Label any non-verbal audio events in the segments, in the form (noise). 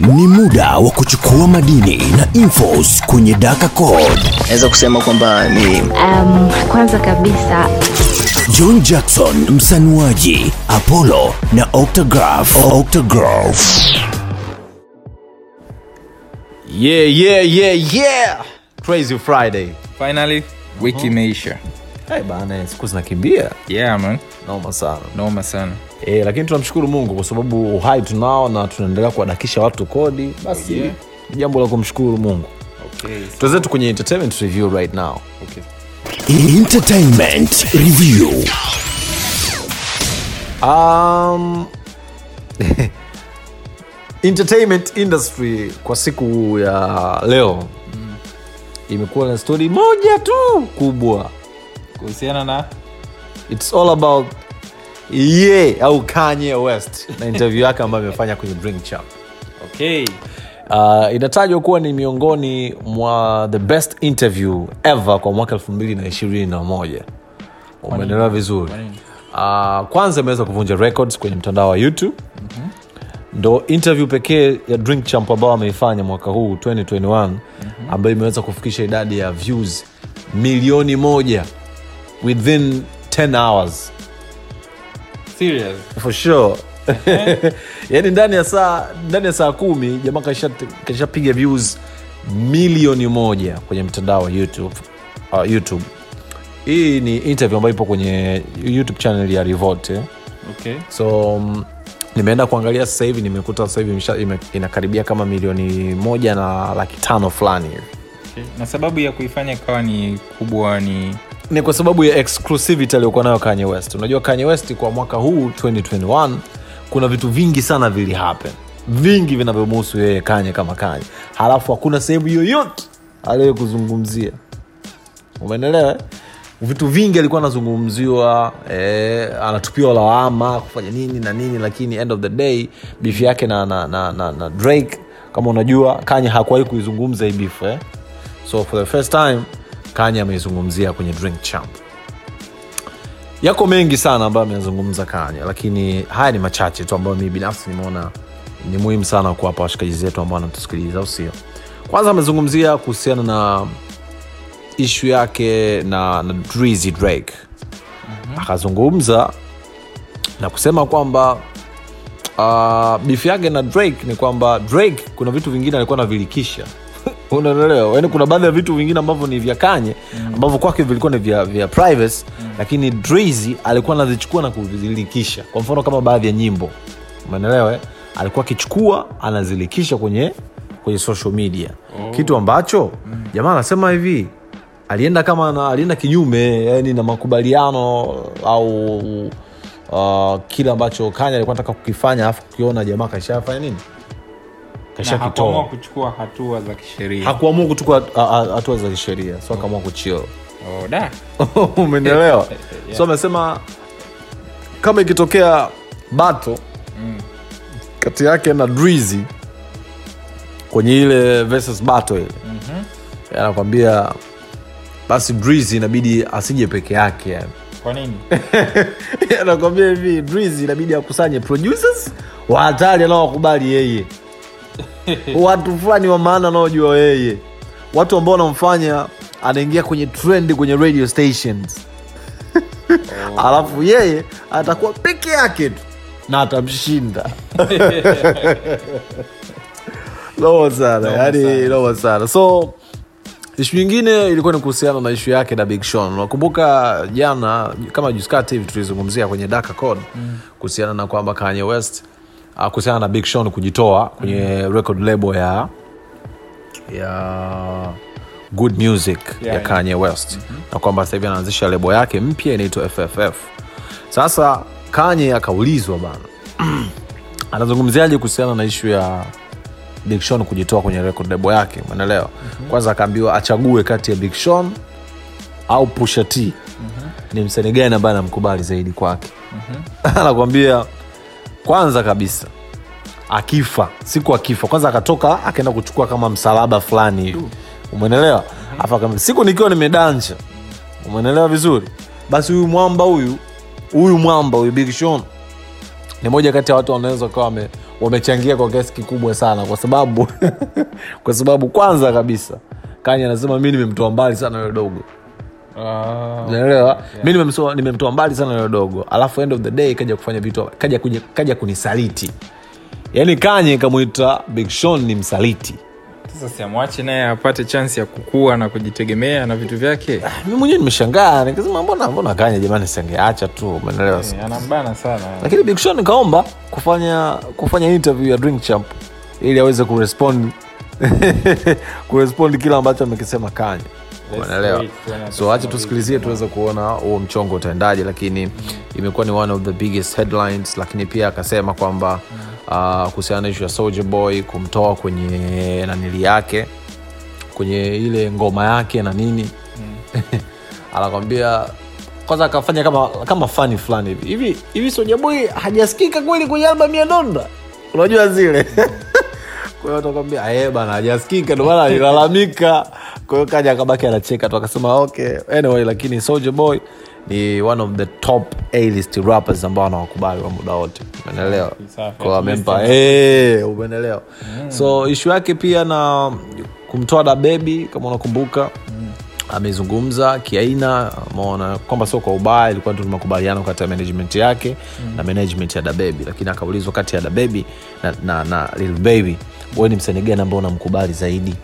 Ni muda wa kuchukua madini na infos kwenye Daka Code. naweza kusema kwamba ni Um, kwanza kabisa John Jackson msanuaji, Apollo na Octograph. Octograph. Yeah, yeah, yeah, yeah. Crazy Friday. finally wiki imeisha Hey, bana, siku zinakimbia. yeah man Noma sana. noma sana E, lakini tunamshukuru Mungu kwa sababu uhai tunao na tunaendelea kuwadakisha watu kodi. Basi Yeah. ni jambo la kumshukuru Mungu. okay. Tuanze kwenye entertainment review right now. okay. Entertainment Review. Um, (laughs) entertainment industry kwa siku ya leo imekuwa na stori moja tu kubwa. kuhusiana na It's all about ye au Kanye West na interview yake ambayo amefanya kwenye Drink Champ. okay. Uh, inatajwa kuwa ni miongoni mwa the best interview ever kwa mwaka elfu mbili na ishirini na moja umeendelewa vizuri uh, kwanza imeweza kuvunja records kwenye mtandao wa youtube mm-hmm. ndo interview pekee ya drink champ ambao ameifanya mwaka huu 2021 mm-hmm. ambayo imeweza kufikisha idadi ya views milioni moja within 10 hours serious for sure (laughs) yani ndani ya saa ndani ya saa kumi jamaa kashapiga kasha views milioni moja kwenye mtandao wa youtube, uh, YouTube. hii ni interview ambayo ipo kwenye youtube channel ya revolt eh? okay. so um, nimeenda kuangalia sasa hivi nimekuta sasa hivi inakaribia kama milioni moja na laki tano fulani hivi okay. na sababu ya kuifanya ikawa ni kubwa ni ni kwa sababu ya exclusivity aliyokuwa nayo kanye west unajua kanye west kwa mwaka huu 2021 kuna vitu vingi sana vili happen vingi vinavyomuhusu yeye kanye kama kanye halafu hakuna sehemu yoyote aliyo kuzungumzia umeendelewa eh? vitu vingi alikuwa anazungumziwa eh, anatupiwa lawama kufanya nini na nini lakini end of the day bifu yake na, na, na, na, na drake kama unajua kanye hakuwahi kuizungumza hii bifu eh? so for the first time kanye ameizungumzia kwenye drink champ. Yako mengi sana ambayo ameyazungumza kanye lakini haya ni machache tu ambayo mi binafsi nimeona ni muhimu sana kuwapa washikaji zetu ambao wanatusikiliza au sio? Kwanza amezungumzia kuhusiana na ishu yake na, na Drizzy drake. Mm-hmm. akazungumza na kusema kwamba uh, bifu yake na drake ni kwamba drake kuna vitu vingine alikuwa anavilikisha unaelewa? Yani kuna baadhi ya vitu vingine ambavyo ni vya kanye ambavyo kwake vilikuwa ni vya, vya privacy lakini Drizzy alikuwa anazichukua na kuzilikisha. Kwa mfano kama baadhi ya nyimbo. Umeelewa eh? alikuwa akichukua anazilikisha kwenye kwenye social media. Oh. kitu ambacho jamaa anasema hivi alienda kama na, alienda kinyume yani na makubaliano au uh, kile ambacho kanya alikuwa nataka kukifanya alafu kukiona jamaa kashafanya nini kashakitoa kuchukua hatua za kisheria. Hakuamua kuchukua hatua za kisheria. So akaamua kuchio. Oh, (laughs) (laughs) so amesema kama ikitokea bato kati yake na drizi kwenye ile versus bato ile mm-hmm. anakwambia basi drizi inabidi asije peke yake yani. Kwa nini? (laughs) Anakwambia hivi drizi inabidi akusanye producers wa hatari anaowakubali yeye (laughs) watu fulani wa maana anaojua yeye. Watu ambao wanamfanya anaingia kwenye trend kwenye radio stations. (laughs) Alafu yeye atakuwa peke yake tu na atamshinda. (laughs) Loa sana yani loa sana. so ishu nyingine ilikuwa ni kuhusiana na ishu yake na big shon nakumbuka jana kama juskati hivi tulizungumzia kwenye daka code kuhusiana na kwamba kanye west kuhusiana na big Sean kujitoa kwenye record label ya ya good music ya yeah. kanye west. Na kwamba sasa hivi anaanzisha lebo yake mpya inaitwa fff sasa kanye akaulizwa bana (clears throat) anazungumziaje kuhusiana na ishu ya big Sean kujitoa kwenye record label yake? Umeelewa? Kwanza akaambiwa achague kati ya big Sean au pusha t. Ni msanii gani ambaye anamkubali zaidi kwake? (laughs) Anakwambia kwanza kabisa akifa siku akifa kwanza akatoka akaenda kuchukua kama msalaba fulani hivi. Umenelewa mm-hmm. siku nikiwa nimedanja umenelewa vizuri? Basi huyu mwamba huyu huyu mwamba huyu big ni moja kati ya watu wanaweza kawa wame, wamechangia kwa kiasi kikubwa sana kwa sababu (laughs) kwa sababu kwanza kabisa kanye anasema mi nimemtoa mbali sana yule dogo Ah, unaelewa? mi nimemsoa- nimemtoa mbali sana yule dogo. Alafu end of the day kaja kufanya vitu kaja, kaja kunisaliti. Yaani kanye kamwita big Sean ni msaliti. Sasa siamwache naye apate chansi ya kukua na kujitegemea na vitu vyake? Mi mwenyewe nimeshangaa nikasema mbona mbona kanya jamani singeacha tu umeelewa? Hey, anambana sana. Lakini big Sean kaomba kufanya kufanya interview ya drink champ ili aweze kurespond (laughs) kurespond kile ambacho amekisema kanye unaelewa so acha tusikilizie tuweze kuona huo mchongo utaendaje lakini imekuwa ni one of the biggest headlines lakini pia akasema kwamba uh, kuhusiana na ishu ya soldier boy kumtoa kwenye nanili yake kwenye ile ngoma yake na nini. (laughs) Anakwambia kwanza akafanya kama kama fani fulani hivi. Hivi hivi Soulja Boy hajasikika kweli kwenye albam ya donda? Unajua zile kwa hiyo atakwambia "Eh bana hajasikika. Ndio maana alilalamika. Kwa hiyo kaja akabaki anacheka tu akasema okay anyway lakini Soulja Boy ni one of the top A-list rappers ambao anawakubali wa muda wote. Umenelewa amempa eh so ishu yake pia na kumtoa da bebi kama unakumbuka amezungumza kiaina maona kwamba sio kwa ubaya ilikuwa tu makubaliano kati ya management yake mm. na management ya dabebi lakini akaulizwa kati ya dabebi na, na, na lil baby wewe ni msanii gani ambao unamkubali zaidi?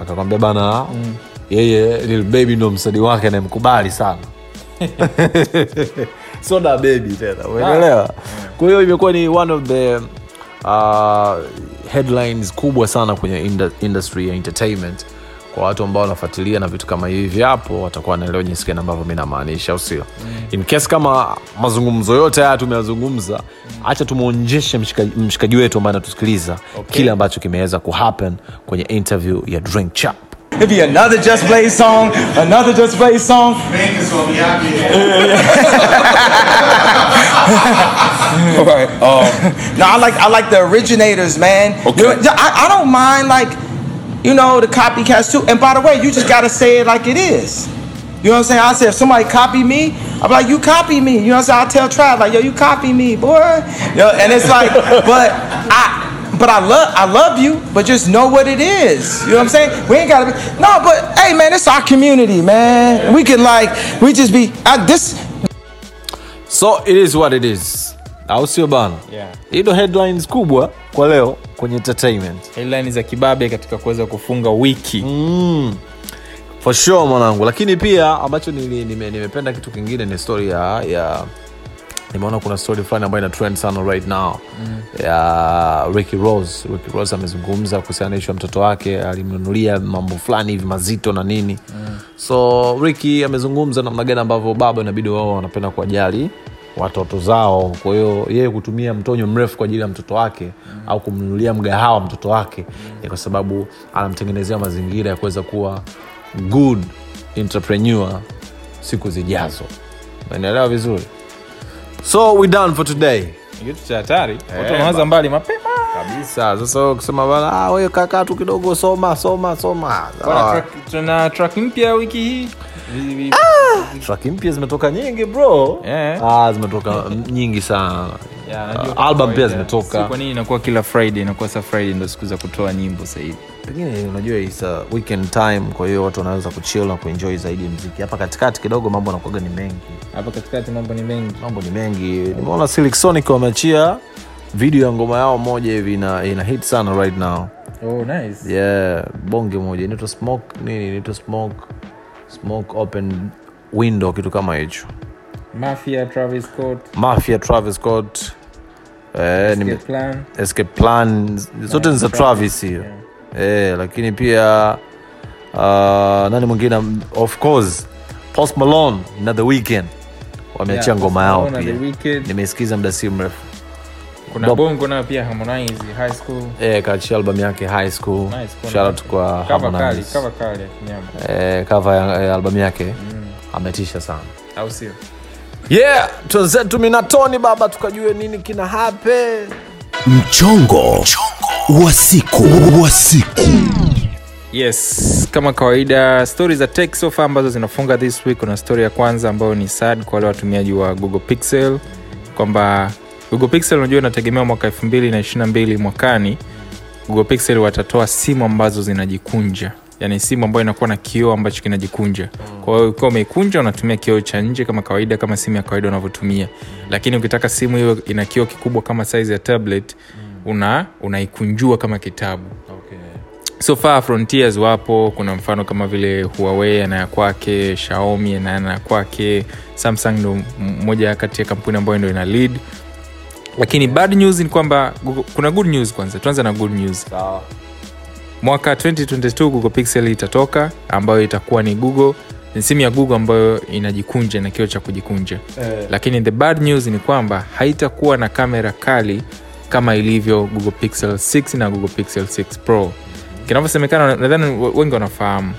Akakwambia bana mm. yeye lil baby ndo msanii wake anayemkubali sana. (laughs) So na baby tena umeelewa? Kwa hiyo imekuwa ni one of the uh, headlines kubwa sana kwenye industry ya entertainment kwa watu ambao wanafuatilia na vitu kama hivi hapo watakuwa wanaelewa jinsi gani ambavyo mi namaanisha au sio in case kama mazungumzo yote haya tumeyazungumza hacha tumwonjeshe mshikaji mshikaji wetu ambaye anatusikiliza kile ambacho kimeweza kuhappen kwenye interview ya drink chap It'd be another Just Blaze song, another Just Blaze song. (laughs) right. Um, no, I like I like the originators, man. Okay. I, I don't mind like, you know, the copycats too. And by the way, you just gotta say it like it is. You know what I'm saying? I say if somebody copy me, I'm like, you copy me. You know what I'm saying? I tell Trav like, yo, you copy me, boy. You know, and it's like, (laughs) but I. But I love I love you, but just know what it is. You know what I'm saying? We ain't gotta be no, but hey man, it's our community, man. We can like we just be I, this so it is what it is au sio bana? Yeah. hii headlines kubwa kwa leo kwenye entertainment. Headline za kibabe katika kuweza kufunga wiki. For sure mwanangu. Lakini pia ambacho nili- nime- nimependa kitu kingine ni story ya, ya nimeona kuna story fulani ambayo ina trend sana right now. Mm. ya ricky rose. Ricky rose amezungumza kuhusiana na ishu ya mtoto wake alimnunulia mambo fulani hivi mazito na nini. Mm. so ricky amezungumza namna gani ambavyo baba inabidi wao wanapenda kuwajali watoto zao. Kwa hiyo yeye kutumia mtonyo mrefu kwa ajili ya mtoto wake mm. au kumnunulia mgahawa mtoto wake mm. ni kwa sababu anamtengenezea mazingira ya kuweza kuwa good entrepreneur siku zijazo. Naelewa vizuri? So we done for today. Kitu cha hatari watu wanawaza mbali mapema. Kabisa. Sasa kusema bana ah, wewe kakaa tu kidogo soma soma soma. Ah, tuna track mpya wiki hii Vi- mpya zimetoka nyingi bro. Yeah. ah, zimetoka nyingi sana. Yeah, Ah, album pia zimetoka. Si kwa nini inakuwa kila friday inakuwa sa friday ndo siku za kutoa nyimbo sahivi pengine unajua is a weekend time kwa hiyo watu wanaweza kuchill na kuenjoy zaidi mziki hapa katikati kidogo mambo anakuaga ni mengi. Hapa katikati mambo ni mengi. Mambo ni mengi. Nimeona Silk wameachia video ya ngoma yao moja hivi ina, ina hit sana right now. Oh, nice. yeah bonge moja. Inaitwa smoke nini inaitwa smoke? Smoke open window kitu kama hicho. Mafia travis scott. Mafia travis scott. Eh, nime- Escape plan. Escape plan. Zote ni za travis hiyo. eh, lakini pia uh, nani mwingine? Of course post malone na the weekend. Wameachia Yeah, ngoma yao pia. The nimesikiza muda si mrefu. Kuna Dope. bongo nayo pia harmonize high school. Eh, kaachia album yake high school. Nice, shout out kwa Cover kali cover kali ya kinyama. Eh, cover ya ya album yake ametisha sana. Au sio? Yeah twenzetu minatoni baba tukajue nini kina hape mchongo wa siku. Wa siku. Yes kama kawaida stori za tech sofa ambazo zinafunga this week. Kuna stori ya kwanza ambayo ni sad kwa wale watumiaji wa google pixel kwamba google pixel unajua inategemea mwaka 222 mwakani. Google pixel watatoa simu ambazo zinajikunja yani simu ambayo inakuwa na kioo ambacho kinajikunja. Kwa hiyo ukiwa umeikunja unatumia kioo cha nje kama kawaida kama simu ya kawaida unavyotumia. Lakini ukitaka simu hiyo ina kioo kikubwa kama size ya tablet una unaikunjua kama kitabu. So far frontiers wapo. Kuna mfano kama vile huawei anaya kwake shaomi ana ana kwake. Samsung ndo moja kati ya kampuni ambayo ndo ina lead. Lakini bad news ni kwamba kuna good news kwanza. Tuanze na good news. Sawa mwaka 2022 google pixel itatoka ambayo itakuwa ni google. Ni simu ya google ambayo inajikunja na kio cha kujikunja. Eh. lakini the bad news ni kwamba haitakuwa na kamera kali kama ilivyo google pixel 6 na google pixel 6 pro. Kinavyosemekana nadhani wengi wanafahamu.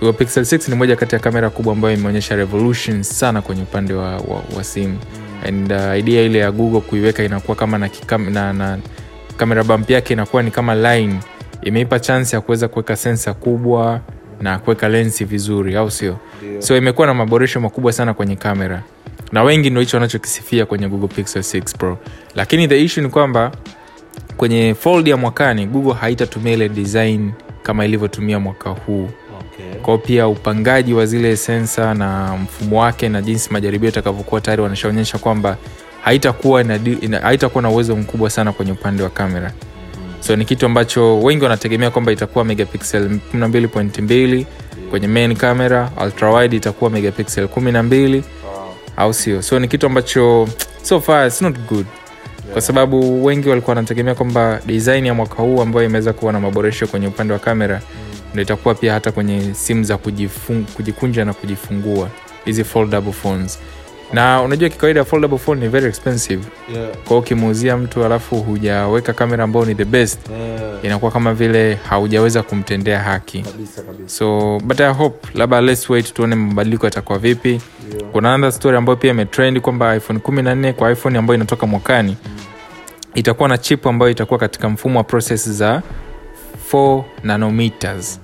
Google pixel 6 ni moja kati ya kamera kubwa ambayo imeonyesha revolution sana kwenye upande wa, wa, wa simu. And uh, idea ile ya google kuiweka inakuwa kama na, na, na kamera bump yake inakuwa ni kama line imeipa chance ya kuweza kuweka sensa kubwa na kuweka lensi vizuri au sio? So imekuwa na maboresho makubwa sana kwenye kamera na wengi ndo hicho wanachokisifia kwenye google pixel 6 pro. Lakini the issue ni kwamba kwenye fold ya mwakani google haitatumia ile design kama ilivyotumia mwaka huu. Okay. kwao pia upangaji wa zile sensa na mfumo wake na jinsi majaribio itakavyokuwa tayari wanashaonyesha kwamba haitakuwa na, haitakuwa na uwezo mkubwa sana kwenye upande wa kamera so ni kitu ambacho wengi wanategemea kwamba itakuwa megapixel 12.2 kwenye main camera ultrawide itakuwa megapixel 12 au sio? So ni kitu ambacho so far it's not good. Kwa sababu wengi walikuwa wanategemea kwamba design ya mwaka huu ambayo imeweza kuwa na maboresho kwenye upande wa kamera ndo itakuwa pia hata kwenye simu za kujikunja na kujifungua. Hizi foldable phones na unajua kikawaida foldable phone ni very expensive yeah. kwao ukimuuzia mtu alafu hujaweka kamera ambayo ni the best yeah. inakuwa kama vile haujaweza kumtendea haki kabisa kabisa so but i hope labda let's wait tuone mabadiliko yatakuwa vipi Yeah. kuna another story ambayo pia imetrend kwamba iphone 14 kwa iphone ambayo inatoka mwakani itakuwa na chip ambayo itakuwa katika mfumo wa process za 4 nanometers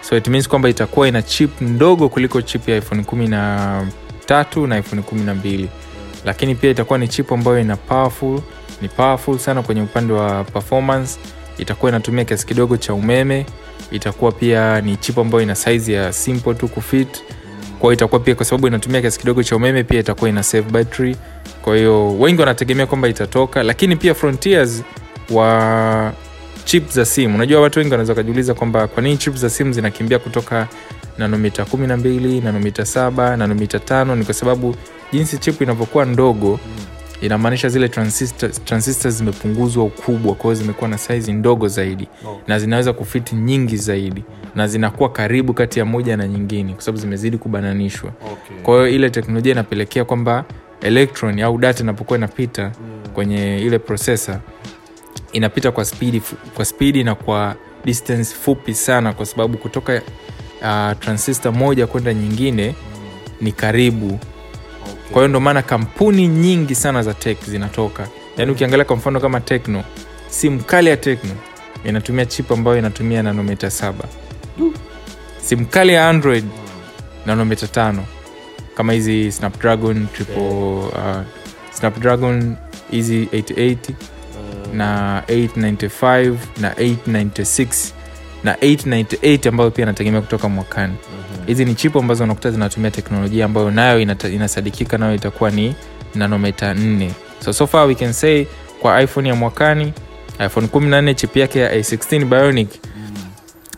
so it means kwamba itakuwa ina chip ndogo kuliko chip ya iphone 13 na iphone 12 lakini pia itakuwa ni chip ambayo ina powerful ni powerful sana kwenye upande wa performance. Itakuwa inatumia kiasi kidogo cha umeme. Itakuwa pia ni chip ambayo ina size ya simple tu kufit kwa itakuwa pia kwa sababu inatumia kiasi kidogo cha umeme pia itakuwa ina save battery. Kwa hiyo wengi wanategemea kwamba itatoka. Lakini pia frontiers wa chip za simu. Unajua watu wengi wanaweza wakajiuliza kwamba kwa nini chip za simu zinakimbia kutoka nanomita 12 nanomita 7 nanomita 5 ni kwa sababu jinsi chip inavyokuwa ndogo inamaanisha zile transistor- transistors zimepunguzwa ukubwa kwao zimekuwa na saizi ndogo zaidi oh. na zinaweza kufiti nyingi zaidi na zinakuwa karibu kati ya moja na nyingine kwa sababu zimezidi kubananishwa okay. kwa hiyo ile teknolojia inapelekea kwamba electron au data inapokuwa inapita kwenye ile processor inapita kwa spidi kwa spidi na kwa distance fupi sana kwa sababu kutoka uh, transistor moja kwenda nyingine ni karibu. Kwa hiyo ndo maana kampuni nyingi sana za tech zinatoka. Yaani ukiangalia kwa mfano kama tekno simu kali ya tekno inatumia chip ambayo inatumia nanometa saba. Simu kali ya android nanometa tano. Kama hizi snapdragon triple, uh, snapdragon hizi 880 na 895 na 896 na 898 ambayo pia inategemea kutoka mwakani. Hizi ni chipu ambazo unakuta zinatumia teknolojia ambayo nayo inata, inasadikika nayo itakuwa ni nanometa 4 so so far we can say kwa iphone ya mwakani iphone 14 chip yake ya a16 bionic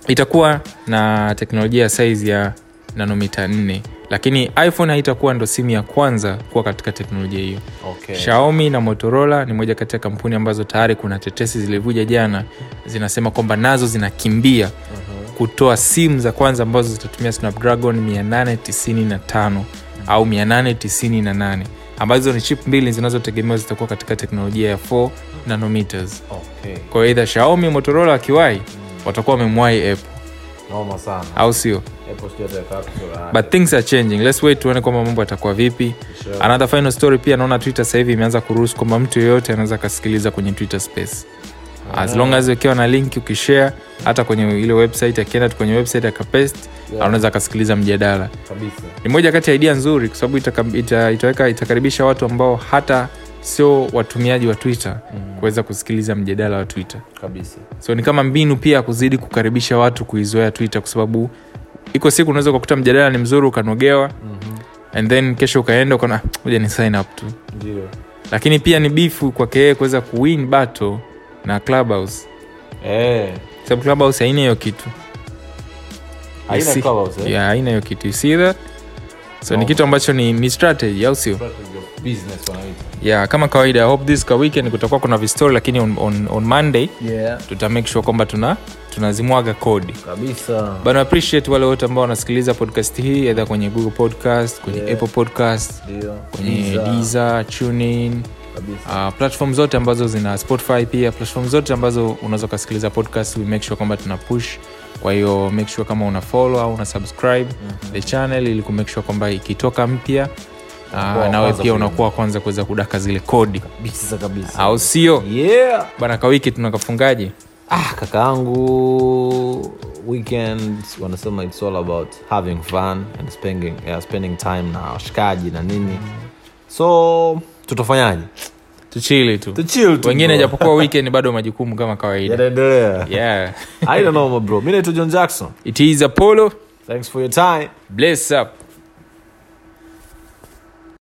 itakuwa na teknolojia ya size ya nanomita 4 lakini iphone haitakuwa ndo simu ya kwanza kuwa katika teknolojia hiyo. Okay. shaomi na motorola ni moja kati ya kampuni ambazo tayari kuna tetesi zilivuja jana zinasema kwamba nazo zinakimbia kutoa simu za kwanza ambazo zitatumia snapdragon 895 au 898 ambazo ni chip mbili zinazotegemewa zitakuwa katika teknolojia ya 4 nanometers. Okay. kwa hiyo either xiaomi motorola wakiwai watakuwa wamemwai apple au sio? But things are changing. Let's wait tuone kwamba mambo yatakuwa vipi. Sure. another final story pia naona twitter sahivi hivi imeanza kuruhusu kwamba mtu yeyote anaweza akasikiliza kwenye twitter space. As long as ukiwa na link ukishare hata kwenye ile website akienda kwenye website akapest Yeah. anaweza akasikiliza mjadala. Kabisa. Ni moja kati ya idea nzuri kwa sababu ita, itaweka itakaribisha watu ambao hata sio watumiaji wa twitter kuweza kusikiliza mjadala wa twitter. Kabisa. So ni kama mbinu pia kuzidi kukaribisha watu kuizoea twitter kwa sababu iko siku unaweza ukakuta mjadala ni mzuri ukanogewa mm-hmm. and then kesho ukaenda ukaona moja ni sign up tu. Ndio. Lakini pia ni bifu kwake yeye kuweza kuwin battle na clubhouse. Eh, sababu clubhouse haina hiyo kitu. Haina eh? haina hiyo kitu. You see that so ni kitu ambacho ni, ni strategy au sio? Yeah kama kawaida I hope this ka weekend kutakuwa kuna vistori lakini on, on, on monday yeah. tuta make sure kwamba tuna tunazimwaga kodi. Kabisa. Bana appreciate wale wote ambao wanasikiliza podcast hii edha kwenye google podcast kwenye Yeah. apple podcast ndio. kwenye diza tunin uh, platform zote ambazo zina spotify pia platform zote ambazo unaweza ukasikiliza podcast we make sure kwamba tuna push kwa hiyo make sure kama una follow au una subscribe mm-hmm. the channel ili kumake sure kwamba ikitoka mpya uh, nawe pia unakuwa kwanza kuweza kudaka zile kodi. Kabisa kabisa. Au sio? Yeah. Bana kawiki tunakafungaje? Ah kakaangu weekend wanasema it's all about having fun and spending, yeah, spending time na washikaji na nini. So tutafanyaje tuchili tu. Wengine japokuwa weekend bado majukumu kama kawaida. Yanaendelea. Yeah. I don't know bro. Mi naitwa john jackson. It is apollo. Thanks for your time. Bless up